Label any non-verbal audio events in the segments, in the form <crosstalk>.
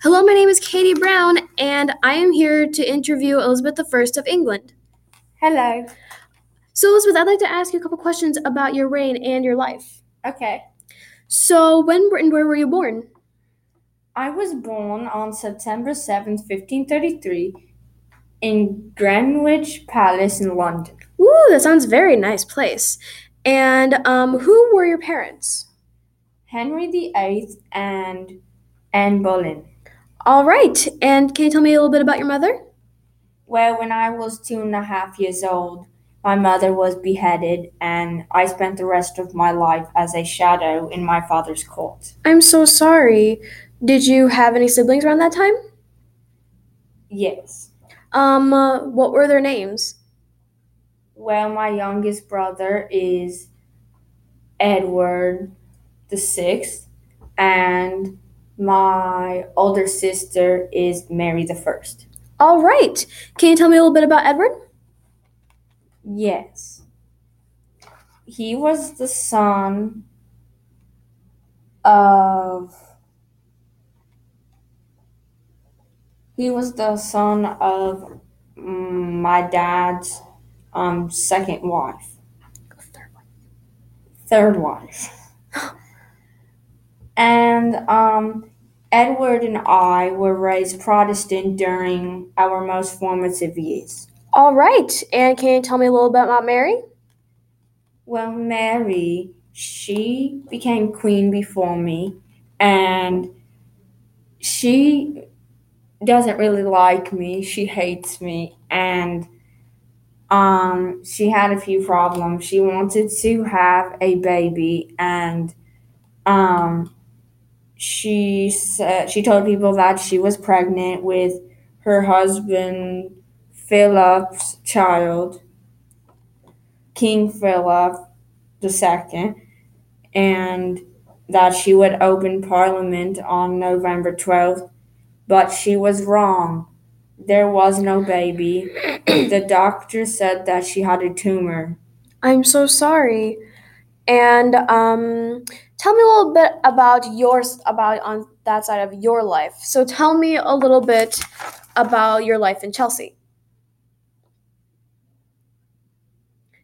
Hello, my name is Katie Brown, and I am here to interview Elizabeth I of England. Hello. So, Elizabeth, I'd like to ask you a couple questions about your reign and your life. Okay. So, when and where were you born? I was born on September 7th, 1533, in Greenwich Palace in London. Ooh, that sounds very nice place. And um, who were your parents? Henry VIII and Anne Boleyn. All right. And can you tell me a little bit about your mother? Well, when I was two and a half years old, my mother was beheaded, and I spent the rest of my life as a shadow in my father's court. I'm so sorry. Did you have any siblings around that time? Yes. Um, uh, what were their names? Well, my youngest brother is Edward the Sixth, and my older sister is Mary the First. All right. Can you tell me a little bit about Edward? Yes. He was the son of. He was the son of my dad's um, second wife. Third wife. And um, Edward and I were raised Protestant during our most formative years. All right. And can you tell me a little bit about Mary? Well, Mary, she became queen before me, and she doesn't really like me. She hates me, and um, she had a few problems. She wanted to have a baby, and um, she said she told people that she was pregnant with her husband Philip's child, King Philip II, and that she would open Parliament on November 12th, but she was wrong. There was no baby. <clears throat> the doctor said that she had a tumor. I'm so sorry. And um, tell me a little bit about yours, about on that side of your life. So tell me a little bit about your life in Chelsea.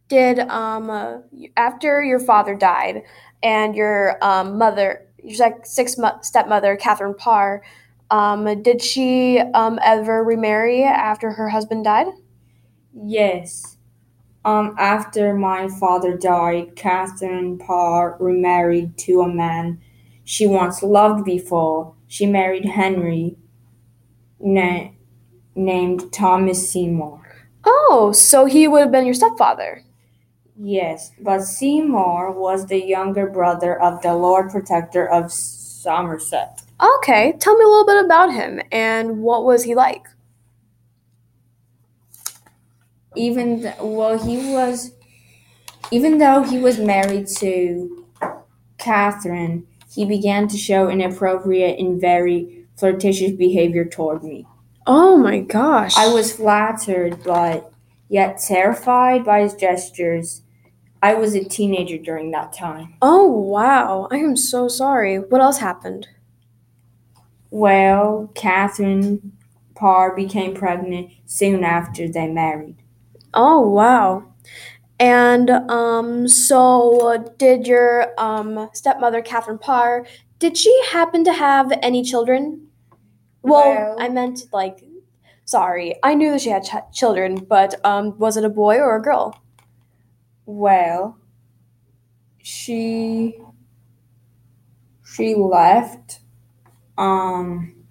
did um uh, after your father died and your um, mother your six stepmother catherine parr um, did she um, ever remarry after her husband died yes Um, after my father died catherine parr remarried to a man she once loved before she married henry na- named thomas seymour oh so he would have been your stepfather Yes, but Seymour was the younger brother of the Lord Protector of Somerset. Okay, tell me a little bit about him and what was he like? Even th- well, he was, even though he was married to Catherine, he began to show inappropriate and very flirtatious behavior toward me. Oh my gosh! I was flattered, but yet terrified by his gestures I was a teenager during that time. Oh, wow. I am so sorry. What else happened? Well, Catherine Parr became pregnant soon after they married. Oh, wow. And um, so, did your um, stepmother, Catherine Parr, did she happen to have any children? Well, well I meant like, sorry, I knew that she had ch- children, but um, was it a boy or a girl? Well, she she left um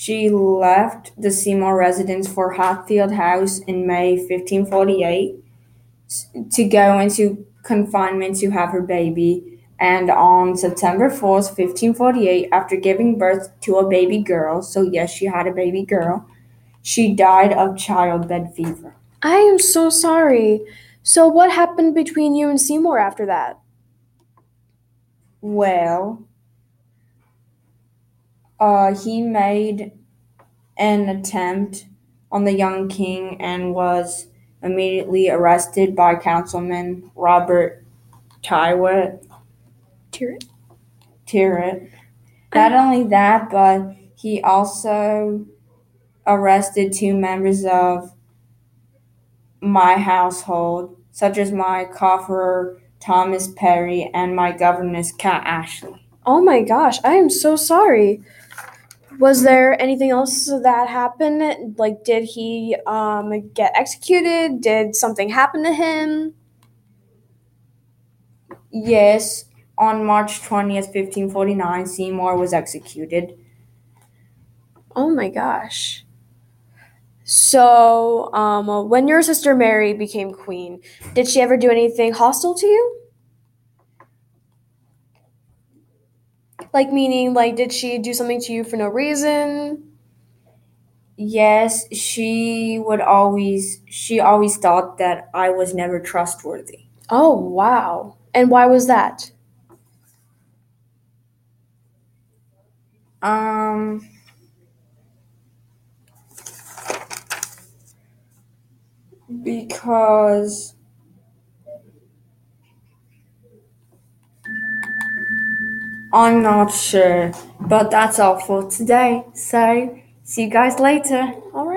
she left the Seymour residence for Hatfield House in May 1548 to go into confinement to have her baby. And on September 4th, 1548, after giving birth to a baby girl, so yes, she had a baby girl, she died of childbed fever. I am so sorry. So, what happened between you and Seymour after that? Well, uh, he made an attempt on the young king and was immediately arrested by Councilman Robert Tyrwhitt. Tyrwhitt. Tyrwhitt. Not only that, but he also arrested two members of my household, such as my cofferer Thomas Perry and my governess Kat Ashley. Oh my gosh, I am so sorry. Was there anything else that happened? Like, did he um, get executed? Did something happen to him? Yes, on March 20th, 1549, Seymour was executed. Oh my gosh. So, um, when your sister Mary became queen, did she ever do anything hostile to you? Like, meaning, like, did she do something to you for no reason? Yes, she would always she always thought that I was never trustworthy. Oh, wow. And why was that? Um because I'm not sure, but that's all for today. So, see you guys later. All